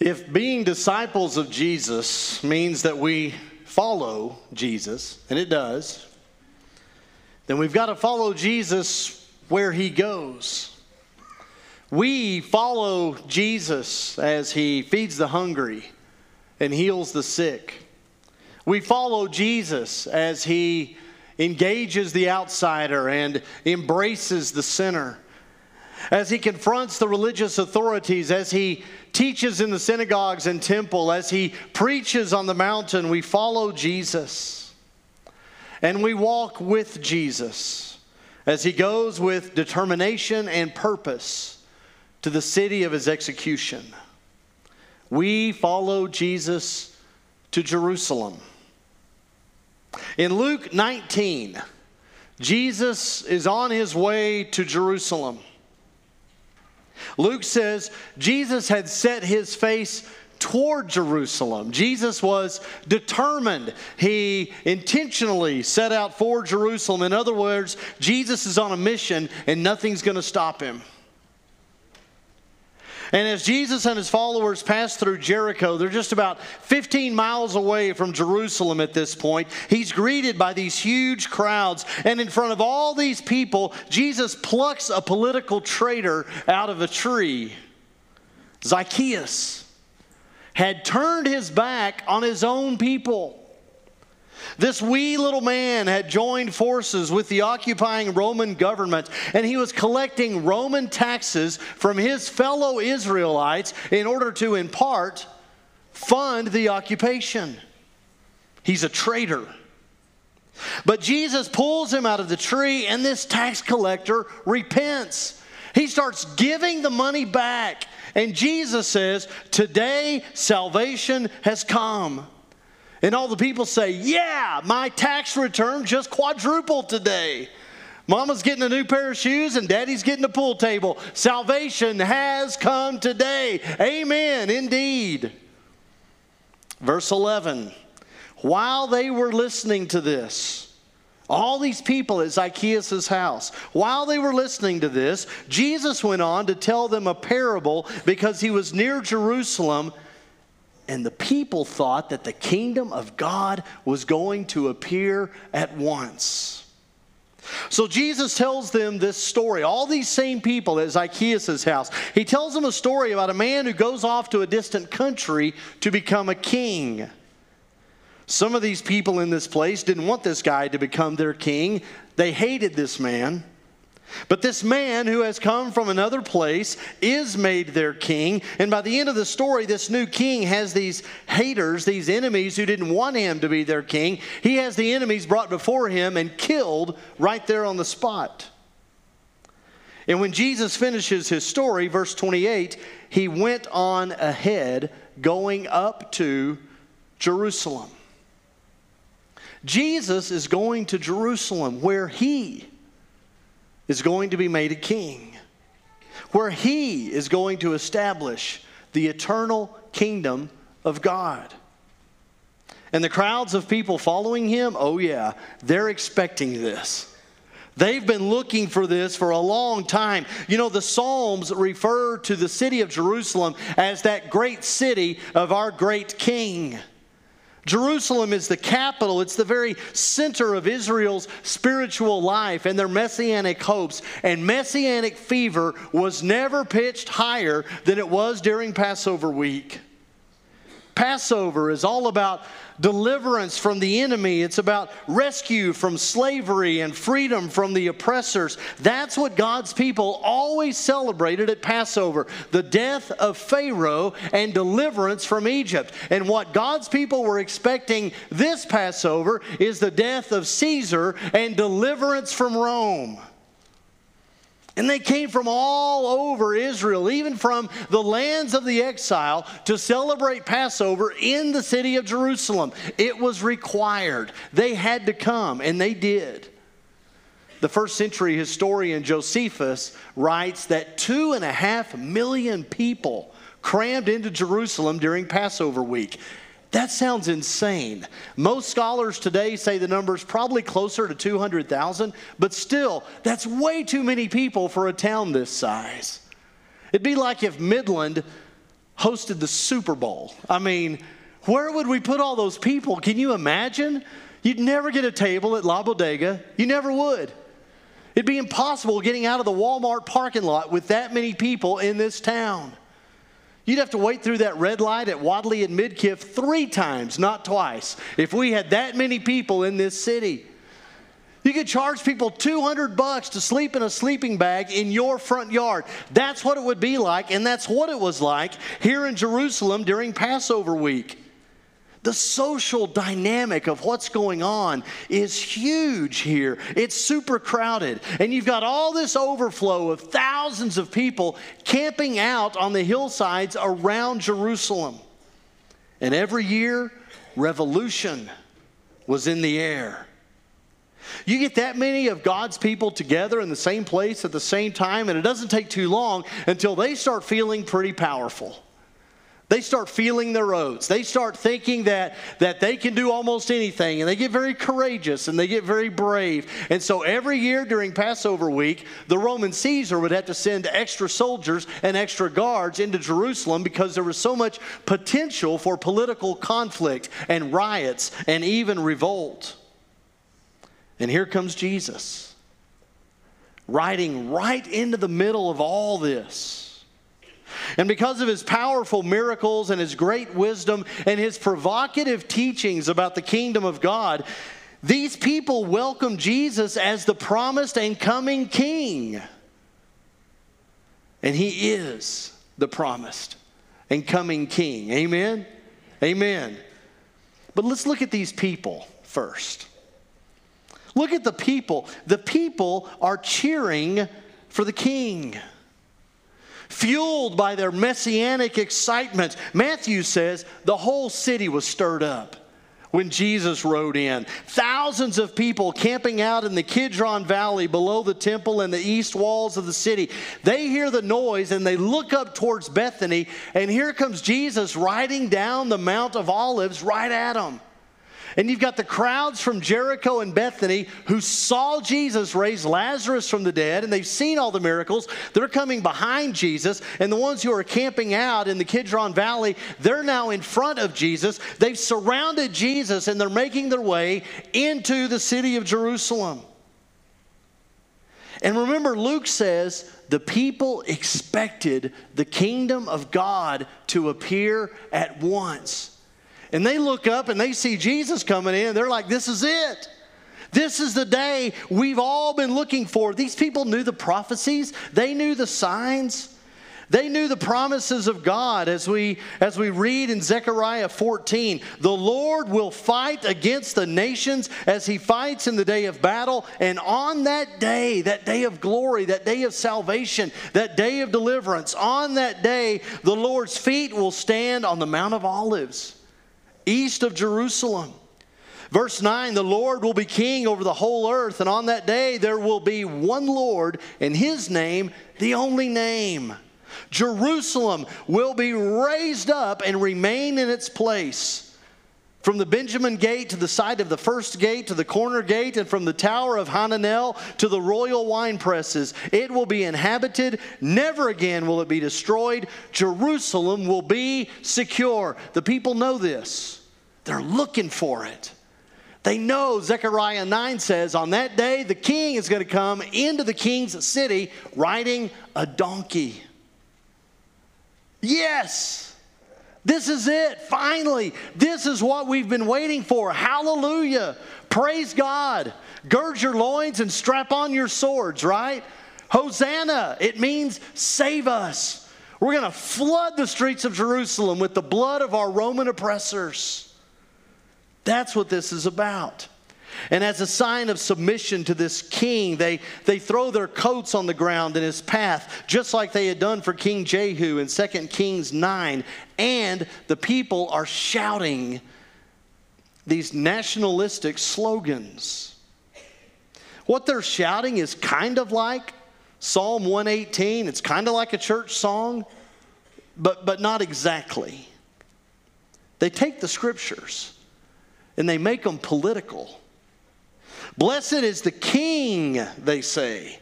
If being disciples of Jesus means that we follow Jesus, and it does, then we've got to follow Jesus where he goes. We follow Jesus as he feeds the hungry and heals the sick. We follow Jesus as he engages the outsider and embraces the sinner as he confronts the religious authorities, as he teaches in the synagogues and temple, as he preaches on the mountain, we follow Jesus. And we walk with Jesus as he goes with determination and purpose to the city of his execution. We follow Jesus to Jerusalem. In Luke 19, Jesus is on his way to Jerusalem. Luke says Jesus had set his face toward Jerusalem. Jesus was determined. He intentionally set out for Jerusalem. In other words, Jesus is on a mission and nothing's going to stop him. And as Jesus and his followers pass through Jericho, they're just about 15 miles away from Jerusalem at this point. He's greeted by these huge crowds. And in front of all these people, Jesus plucks a political traitor out of a tree. Zacchaeus had turned his back on his own people. This wee little man had joined forces with the occupying Roman government, and he was collecting Roman taxes from his fellow Israelites in order to, in part, fund the occupation. He's a traitor. But Jesus pulls him out of the tree, and this tax collector repents. He starts giving the money back. And Jesus says, Today salvation has come. And all the people say, Yeah, my tax return just quadrupled today. Mama's getting a new pair of shoes and daddy's getting a pool table. Salvation has come today. Amen, indeed. Verse 11 While they were listening to this, all these people at Zacchaeus' house, while they were listening to this, Jesus went on to tell them a parable because he was near Jerusalem and the people thought that the kingdom of God was going to appear at once. So Jesus tells them this story. All these same people at Zacchaeus' house. He tells them a story about a man who goes off to a distant country to become a king. Some of these people in this place didn't want this guy to become their king. They hated this man. But this man who has come from another place is made their king. And by the end of the story, this new king has these haters, these enemies who didn't want him to be their king. He has the enemies brought before him and killed right there on the spot. And when Jesus finishes his story, verse 28, he went on ahead, going up to Jerusalem. Jesus is going to Jerusalem where he is going to be made a king, where he is going to establish the eternal kingdom of God. And the crowds of people following him, oh, yeah, they're expecting this. They've been looking for this for a long time. You know, the Psalms refer to the city of Jerusalem as that great city of our great king. Jerusalem is the capital, it's the very center of Israel's spiritual life and their messianic hopes. And messianic fever was never pitched higher than it was during Passover week. Passover is all about deliverance from the enemy, it's about rescue from slavery and freedom from the oppressors. That's what God's people always celebrated at Passover the death of Pharaoh and deliverance from Egypt. And what God's people were expecting this Passover is the death of Caesar and deliverance from Rome. And they came from all over Israel, even from the lands of the exile, to celebrate Passover in the city of Jerusalem. It was required. They had to come, and they did. The first century historian Josephus writes that two and a half million people crammed into Jerusalem during Passover week. That sounds insane. Most scholars today say the number is probably closer to 200,000, but still, that's way too many people for a town this size. It'd be like if Midland hosted the Super Bowl. I mean, where would we put all those people? Can you imagine? You'd never get a table at La Bodega. You never would. It'd be impossible getting out of the Walmart parking lot with that many people in this town. You'd have to wait through that red light at Wadley and Midkiff three times, not twice, if we had that many people in this city. You could charge people 200 bucks to sleep in a sleeping bag in your front yard. That's what it would be like, and that's what it was like here in Jerusalem during Passover week. The social dynamic of what's going on is huge here. It's super crowded. And you've got all this overflow of thousands of people camping out on the hillsides around Jerusalem. And every year, revolution was in the air. You get that many of God's people together in the same place at the same time, and it doesn't take too long until they start feeling pretty powerful. They start feeling their oats. They start thinking that, that they can do almost anything, and they get very courageous and they get very brave. And so every year during Passover week, the Roman Caesar would have to send extra soldiers and extra guards into Jerusalem because there was so much potential for political conflict and riots and even revolt. And here comes Jesus, riding right into the middle of all this and because of his powerful miracles and his great wisdom and his provocative teachings about the kingdom of God, these people welcome Jesus as the promised and coming king. And he is the promised and coming king. Amen? Amen. But let's look at these people first. Look at the people. The people are cheering for the king fueled by their messianic excitement. Matthew says the whole city was stirred up when Jesus rode in. Thousands of people camping out in the Kidron Valley below the temple and the east walls of the city. They hear the noise and they look up towards Bethany, and here comes Jesus riding down the Mount of Olives right at them. And you've got the crowds from Jericho and Bethany who saw Jesus raise Lazarus from the dead, and they've seen all the miracles. They're coming behind Jesus. And the ones who are camping out in the Kidron Valley, they're now in front of Jesus. They've surrounded Jesus, and they're making their way into the city of Jerusalem. And remember, Luke says the people expected the kingdom of God to appear at once. And they look up and they see Jesus coming in. They're like, this is it. This is the day we've all been looking for. These people knew the prophecies, they knew the signs. They knew the promises of God as we as we read in Zechariah 14. The Lord will fight against the nations as he fights in the day of battle, and on that day, that day of glory, that day of salvation, that day of deliverance, on that day the Lord's feet will stand on the Mount of Olives east of Jerusalem. Verse 9 The Lord will be king over the whole earth, and on that day there will be one Lord, and his name the only name. Jerusalem will be raised up and remain in its place. From the Benjamin gate to the side of the first gate to the corner gate, and from the tower of Hananel to the royal wine presses, it will be inhabited. Never again will it be destroyed. Jerusalem will be secure. The people know this. They're looking for it. They know Zechariah 9 says, on that day, the king is going to come into the king's city riding a donkey. Yes, this is it. Finally, this is what we've been waiting for. Hallelujah. Praise God. Gird your loins and strap on your swords, right? Hosanna. It means save us. We're going to flood the streets of Jerusalem with the blood of our Roman oppressors. That's what this is about. And as a sign of submission to this king, they, they throw their coats on the ground in his path, just like they had done for King Jehu in 2 Kings 9. And the people are shouting these nationalistic slogans. What they're shouting is kind of like Psalm 118. It's kind of like a church song, but, but not exactly. They take the scriptures and they make them political. Blessed is the king, they say,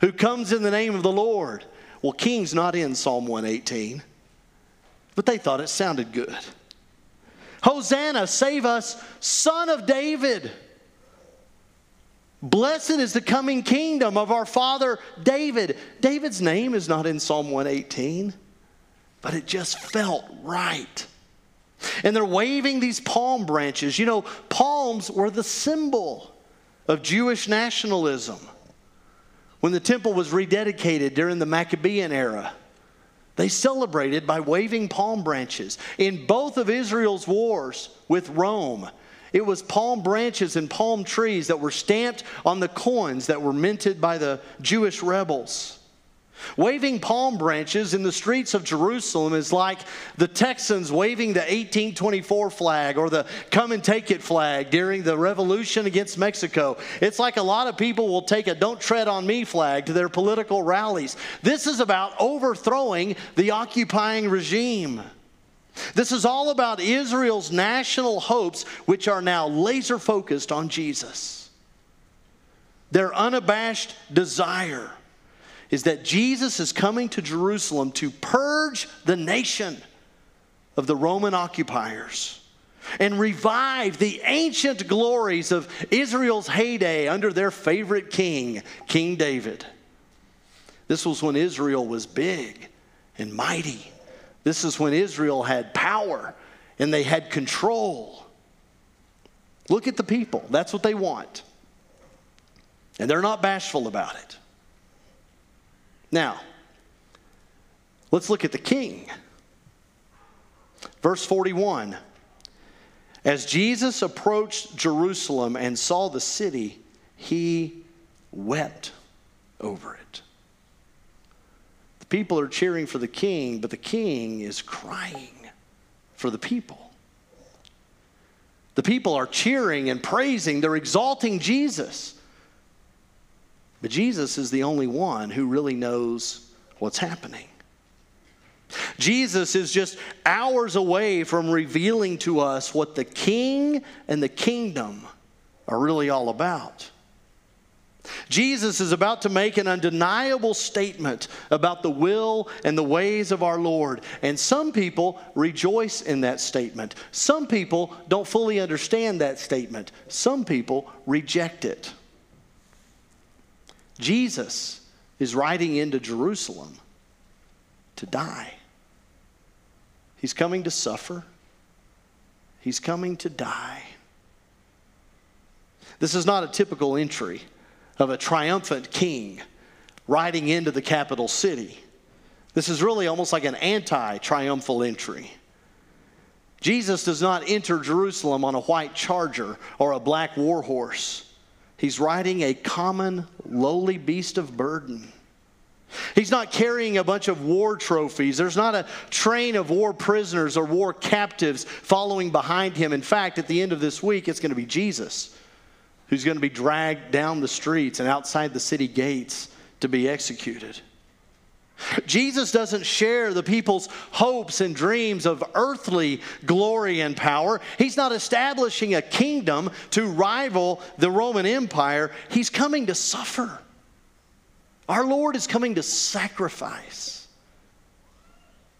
who comes in the name of the Lord. Well, king's not in Psalm 118. but they thought it sounded good. Hosanna, save us, son of David. Blessed is the coming kingdom of our father David. David's name is not in Psalm 118, but it just felt right. And they're waving these palm branches. You know, palms were the symbol of Jewish nationalism. When the temple was rededicated during the Maccabean era, they celebrated by waving palm branches. In both of Israel's wars with Rome, it was palm branches and palm trees that were stamped on the coins that were minted by the Jewish rebels. Waving palm branches in the streets of Jerusalem is like the Texans waving the 1824 flag or the come and take it flag during the revolution against Mexico. It's like a lot of people will take a don't tread on me flag to their political rallies. This is about overthrowing the occupying regime. This is all about Israel's national hopes, which are now laser focused on Jesus. Their unabashed desire is that Jesus is coming to Jerusalem to purge the nation of the Roman occupiers and revive the ancient glories of Israel's heyday under their favorite king, King David. This was when Israel was big and mighty. This is when Israel had power and they had control. Look at the people. That's what they want. And they're not bashful about it. Now, let's look at the king. Verse 41 As Jesus approached Jerusalem and saw the city, he wept over it. The people are cheering for the king, but the king is crying for the people. The people are cheering and praising, they're exalting Jesus. But Jesus is the only one who really knows what's happening. Jesus is just hours away from revealing to us what the king and the kingdom are really all about. Jesus is about to make an undeniable statement about the will and the ways of our Lord. And some people rejoice in that statement. Some people don't fully understand that statement. Some people reject it. Jesus is riding into Jerusalem to die. He's coming to suffer, he's coming to die. This is not a typical entry of a triumphant king riding into the capital city. This is really almost like an anti triumphal entry. Jesus does not enter Jerusalem on a white charger or a black war horse. He's riding a common, lowly beast of burden. He's not carrying a bunch of war trophies. There's not a train of war prisoners or war captives following behind him. In fact, at the end of this week, it's going to be Jesus who's going to be dragged down the streets and outside the city gates to be executed. Jesus doesn't share the people's hopes and dreams of earthly glory and power. He's not establishing a kingdom to rival the Roman Empire. He's coming to suffer. Our Lord is coming to sacrifice,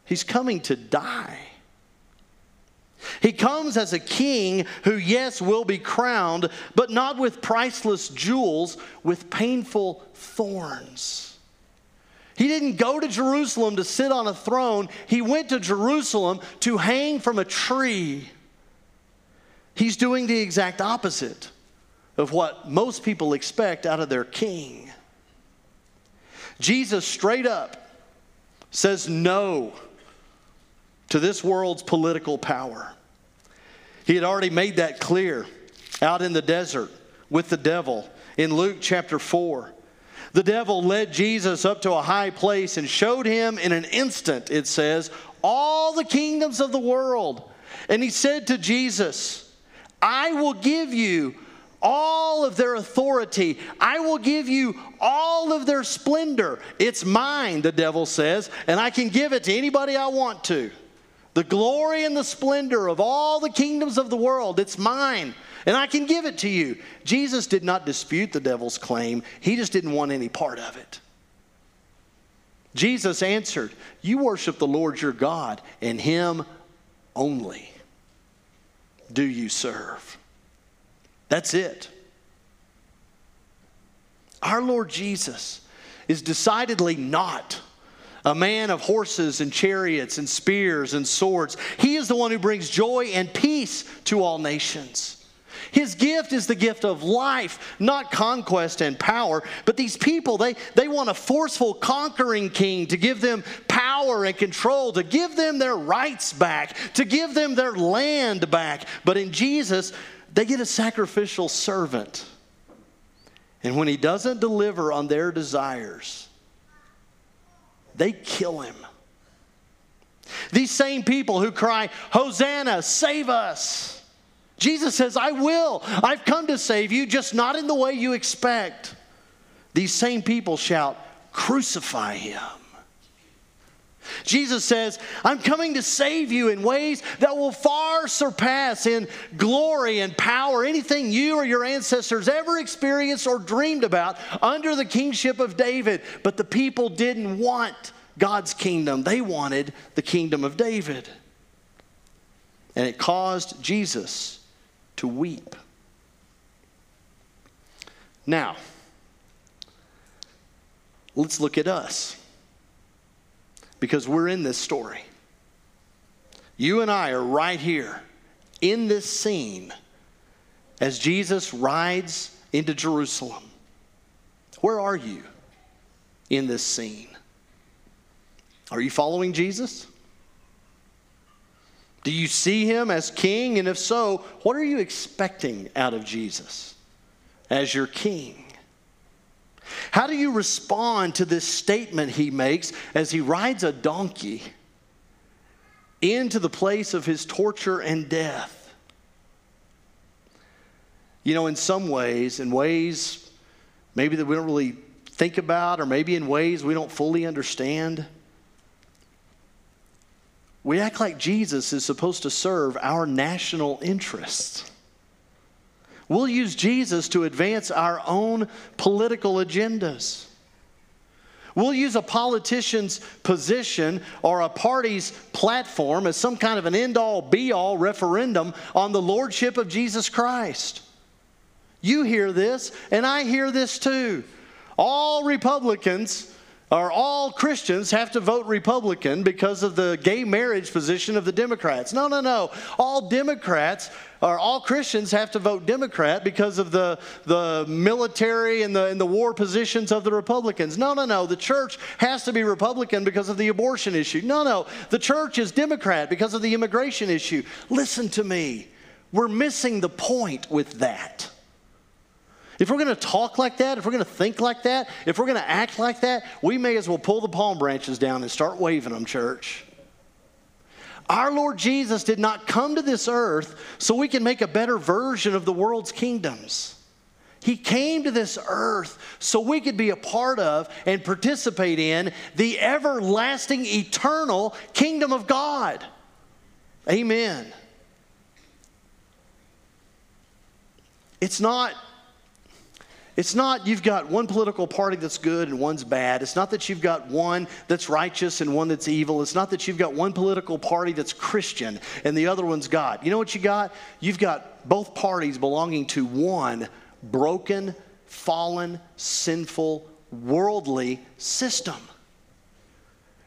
He's coming to die. He comes as a king who, yes, will be crowned, but not with priceless jewels, with painful thorns. He didn't go to Jerusalem to sit on a throne, he went to Jerusalem to hang from a tree. He's doing the exact opposite of what most people expect out of their king. Jesus straight up says no to this world's political power. He had already made that clear out in the desert with the devil in Luke chapter 4. The devil led Jesus up to a high place and showed him in an instant, it says, all the kingdoms of the world. And he said to Jesus, I will give you all of their authority. I will give you all of their splendor. It's mine, the devil says, and I can give it to anybody I want to. The glory and the splendor of all the kingdoms of the world, it's mine and I can give it to you. Jesus did not dispute the devil's claim, he just didn't want any part of it. Jesus answered, You worship the Lord your God, and him only do you serve. That's it. Our Lord Jesus is decidedly not a man of horses and chariots and spears and swords. He is the one who brings joy and peace to all nations. His gift is the gift of life, not conquest and power. But these people, they, they want a forceful, conquering king to give them power and control, to give them their rights back, to give them their land back. But in Jesus, they get a sacrificial servant. And when he doesn't deliver on their desires, they kill him. These same people who cry, Hosanna, save us. Jesus says, I will. I've come to save you, just not in the way you expect. These same people shout, Crucify him. Jesus says, I'm coming to save you in ways that will far surpass in glory and power anything you or your ancestors ever experienced or dreamed about under the kingship of David. But the people didn't want God's kingdom, they wanted the kingdom of David. And it caused Jesus to weep. Now, let's look at us because we're in this story. You and I are right here in this scene as Jesus rides into Jerusalem. Where are you in this scene? Are you following Jesus? Do you see him as king? And if so, what are you expecting out of Jesus as your king? How do you respond to this statement he makes as he rides a donkey into the place of his torture and death? You know, in some ways, in ways maybe that we don't really think about, or maybe in ways we don't fully understand, we act like Jesus is supposed to serve our national interests. We'll use Jesus to advance our own political agendas. We'll use a politician's position or a party's platform as some kind of an end all be all referendum on the lordship of Jesus Christ. You hear this, and I hear this too. All Republicans or all Christians have to vote Republican because of the gay marriage position of the Democrats. No, no, no. All Democrats or all Christians have to vote Democrat because of the, the military and the, and the war positions of the Republicans. No, no, no. The church has to be Republican because of the abortion issue. No, no. The church is Democrat because of the immigration issue. Listen to me. We're missing the point with that. If we're going to talk like that, if we're going to think like that, if we're going to act like that, we may as well pull the palm branches down and start waving them, church. Our Lord Jesus did not come to this earth so we can make a better version of the world's kingdoms. He came to this earth so we could be a part of and participate in the everlasting, eternal kingdom of God. Amen. It's not it's not you've got one political party that's good and one's bad. It's not that you've got one that's righteous and one that's evil. It's not that you've got one political party that's Christian and the other one's God. You know what you got? You've got both parties belonging to one broken, fallen, sinful, worldly system.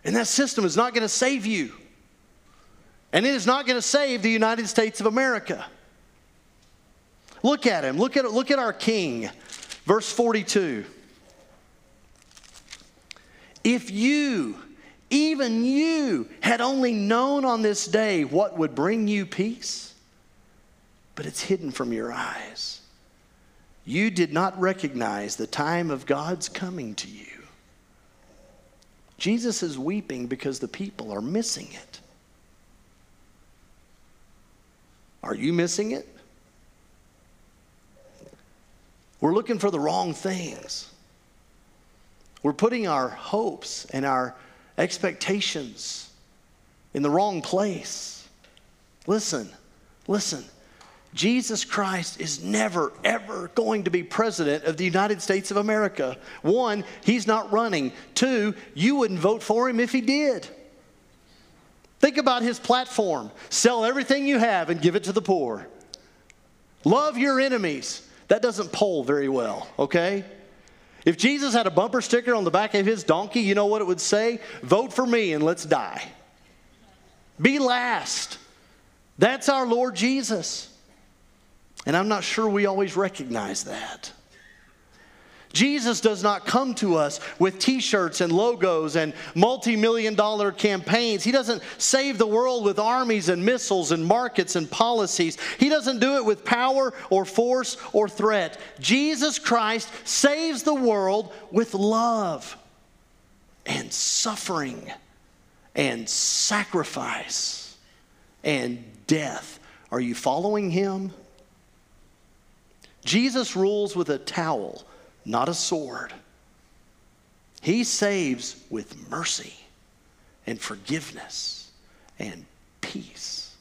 And that system is not going to save you. And it is not going to save the United States of America. Look at him. Look at, look at our king. Verse 42 If you, even you, had only known on this day what would bring you peace, but it's hidden from your eyes. You did not recognize the time of God's coming to you. Jesus is weeping because the people are missing it. Are you missing it? We're looking for the wrong things. We're putting our hopes and our expectations in the wrong place. Listen, listen. Jesus Christ is never, ever going to be president of the United States of America. One, he's not running. Two, you wouldn't vote for him if he did. Think about his platform sell everything you have and give it to the poor. Love your enemies. That doesn't poll very well, okay? If Jesus had a bumper sticker on the back of his donkey, you know what it would say? Vote for me and let's die. Be last. That's our Lord Jesus. And I'm not sure we always recognize that. Jesus does not come to us with t shirts and logos and multi million dollar campaigns. He doesn't save the world with armies and missiles and markets and policies. He doesn't do it with power or force or threat. Jesus Christ saves the world with love and suffering and sacrifice and death. Are you following him? Jesus rules with a towel, not a sword. He saves with mercy and forgiveness and peace.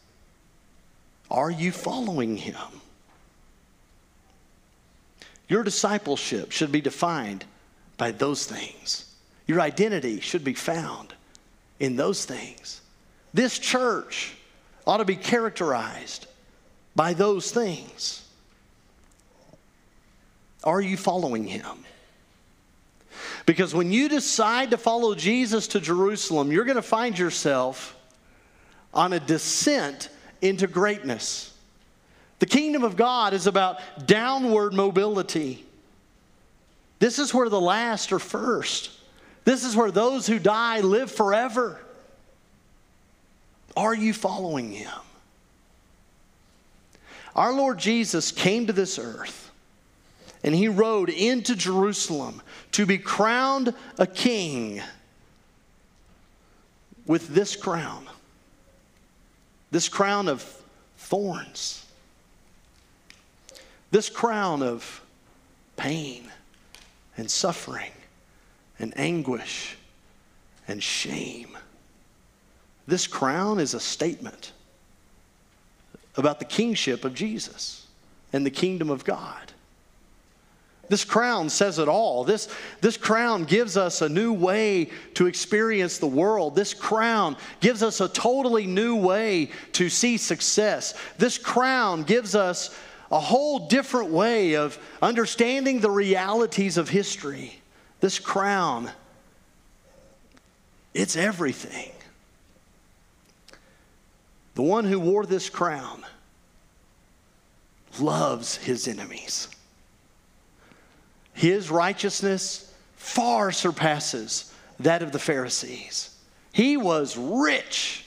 Are you following him? Your discipleship should be defined by those things. Your identity should be found in those things. This church ought to be characterized by those things. Are you following him? Because when you decide to follow Jesus to Jerusalem, you're going to find yourself on a descent into greatness. The kingdom of God is about downward mobility. This is where the last are first. This is where those who die live forever. Are you following him? Our Lord Jesus came to this earth and he rode into Jerusalem to be crowned a king with this crown this crown of thorns, this crown of pain and suffering and anguish and shame. This crown is a statement about the kingship of Jesus and the kingdom of God. This crown says it all. This, this crown gives us a new way to experience the world. This crown gives us a totally new way to see success. This crown gives us a whole different way of understanding the realities of history. This crown, it's everything. The one who wore this crown loves his enemies. His righteousness far surpasses that of the Pharisees. He was rich,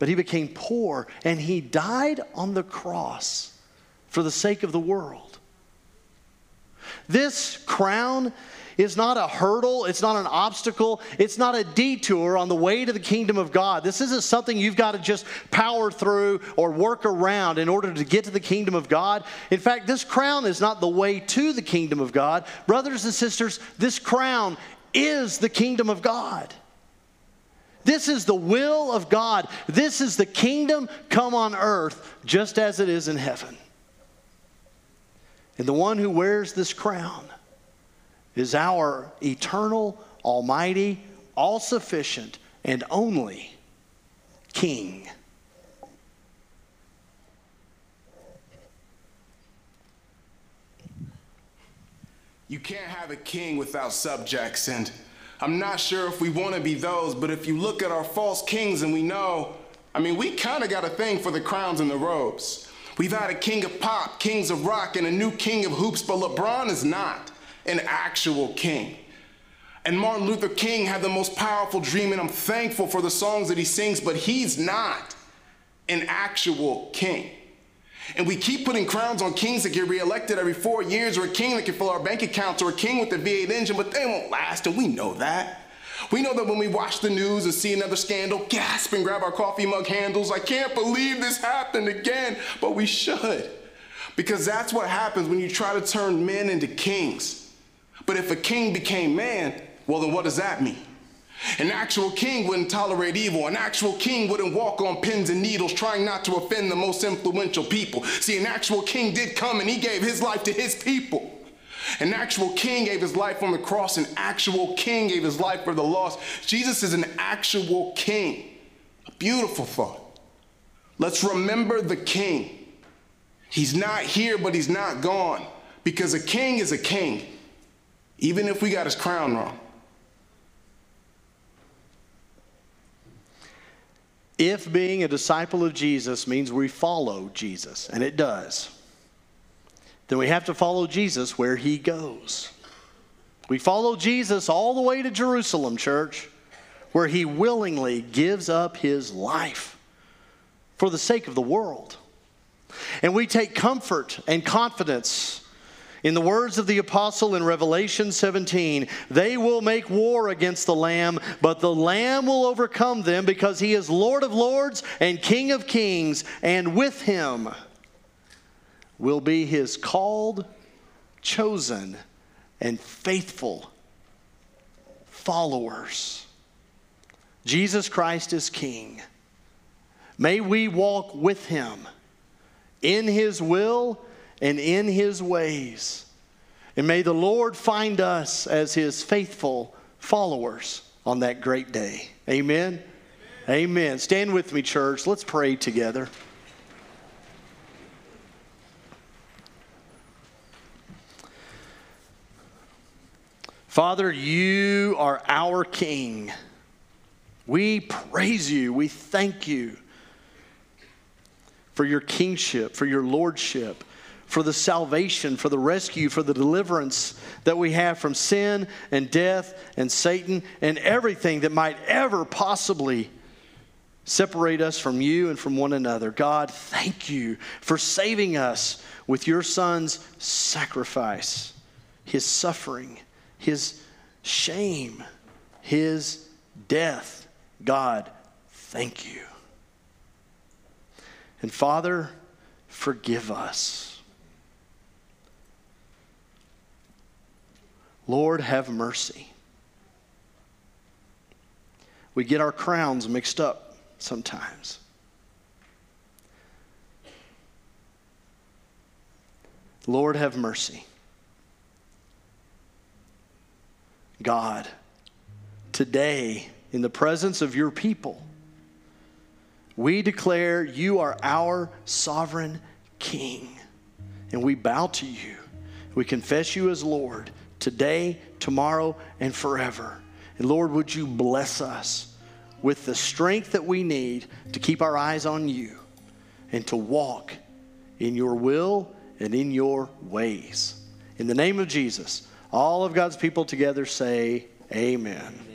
but he became poor, and he died on the cross for the sake of the world. This crown is not a hurdle, it's not an obstacle, it's not a detour on the way to the kingdom of God. This isn't something you've got to just power through or work around in order to get to the kingdom of God. In fact, this crown is not the way to the kingdom of God. Brothers and sisters, this crown is the kingdom of God. This is the will of God. This is the kingdom come on earth just as it is in heaven. And the one who wears this crown is our eternal, almighty, all sufficient, and only King. You can't have a king without subjects, and I'm not sure if we want to be those, but if you look at our false kings and we know, I mean, we kind of got a thing for the crowns and the robes. We've had a king of pop, kings of rock, and a new king of hoops, but LeBron is not an actual king. And Martin Luther King had the most powerful dream, and I'm thankful for the songs that he sings, but he's not an actual king. And we keep putting crowns on kings that get reelected every four years, or a king that can fill our bank accounts, or a king with a V8 engine, but they won't last, and we know that. We know that when we watch the news and see another scandal, gasp and grab our coffee mug handles. I can't believe this happened again, but we should. Because that's what happens when you try to turn men into kings. But if a king became man, well, then what does that mean? An actual king wouldn't tolerate evil. An actual king wouldn't walk on pins and needles trying not to offend the most influential people. See, an actual king did come and he gave his life to his people. An actual king gave his life on the cross. An actual king gave his life for the lost. Jesus is an actual king. A beautiful thought. Let's remember the king. He's not here, but he's not gone. Because a king is a king, even if we got his crown wrong. If being a disciple of Jesus means we follow Jesus, and it does, then we have to follow Jesus where he goes. We follow Jesus all the way to Jerusalem, church, where he willingly gives up his life for the sake of the world. And we take comfort and confidence in the words of the apostle in Revelation 17, they will make war against the Lamb, but the Lamb will overcome them because he is Lord of lords and King of kings, and with him will be his called, chosen, and faithful followers. Jesus Christ is King. May we walk with him in his will and in his ways. And may the Lord find us as his faithful followers on that great day. Amen. Amen. Stand with me, church. Let's pray together. Father, you are our King. We praise you. We thank you for your kingship, for your lordship for the salvation, for the rescue, for the deliverance that we have from sin and death and Satan and everything that might ever possibly separate us from you and from one another. God, thank you for saving us with your Son's sacrifice, his suffering, his shame, his death. God, thank you. And Father, forgive us Lord, have mercy. We get our crowns mixed up sometimes. Lord, have mercy. God, today, in the presence of your people, we declare you are our sovereign King. And we bow to you. We confess you as Lord today, tomorrow, and forever. And Lord, would you bless us with the strength that we need to keep our eyes on you and to walk in your will and in your ways. In the name of Jesus, all of God's people together say, Amen.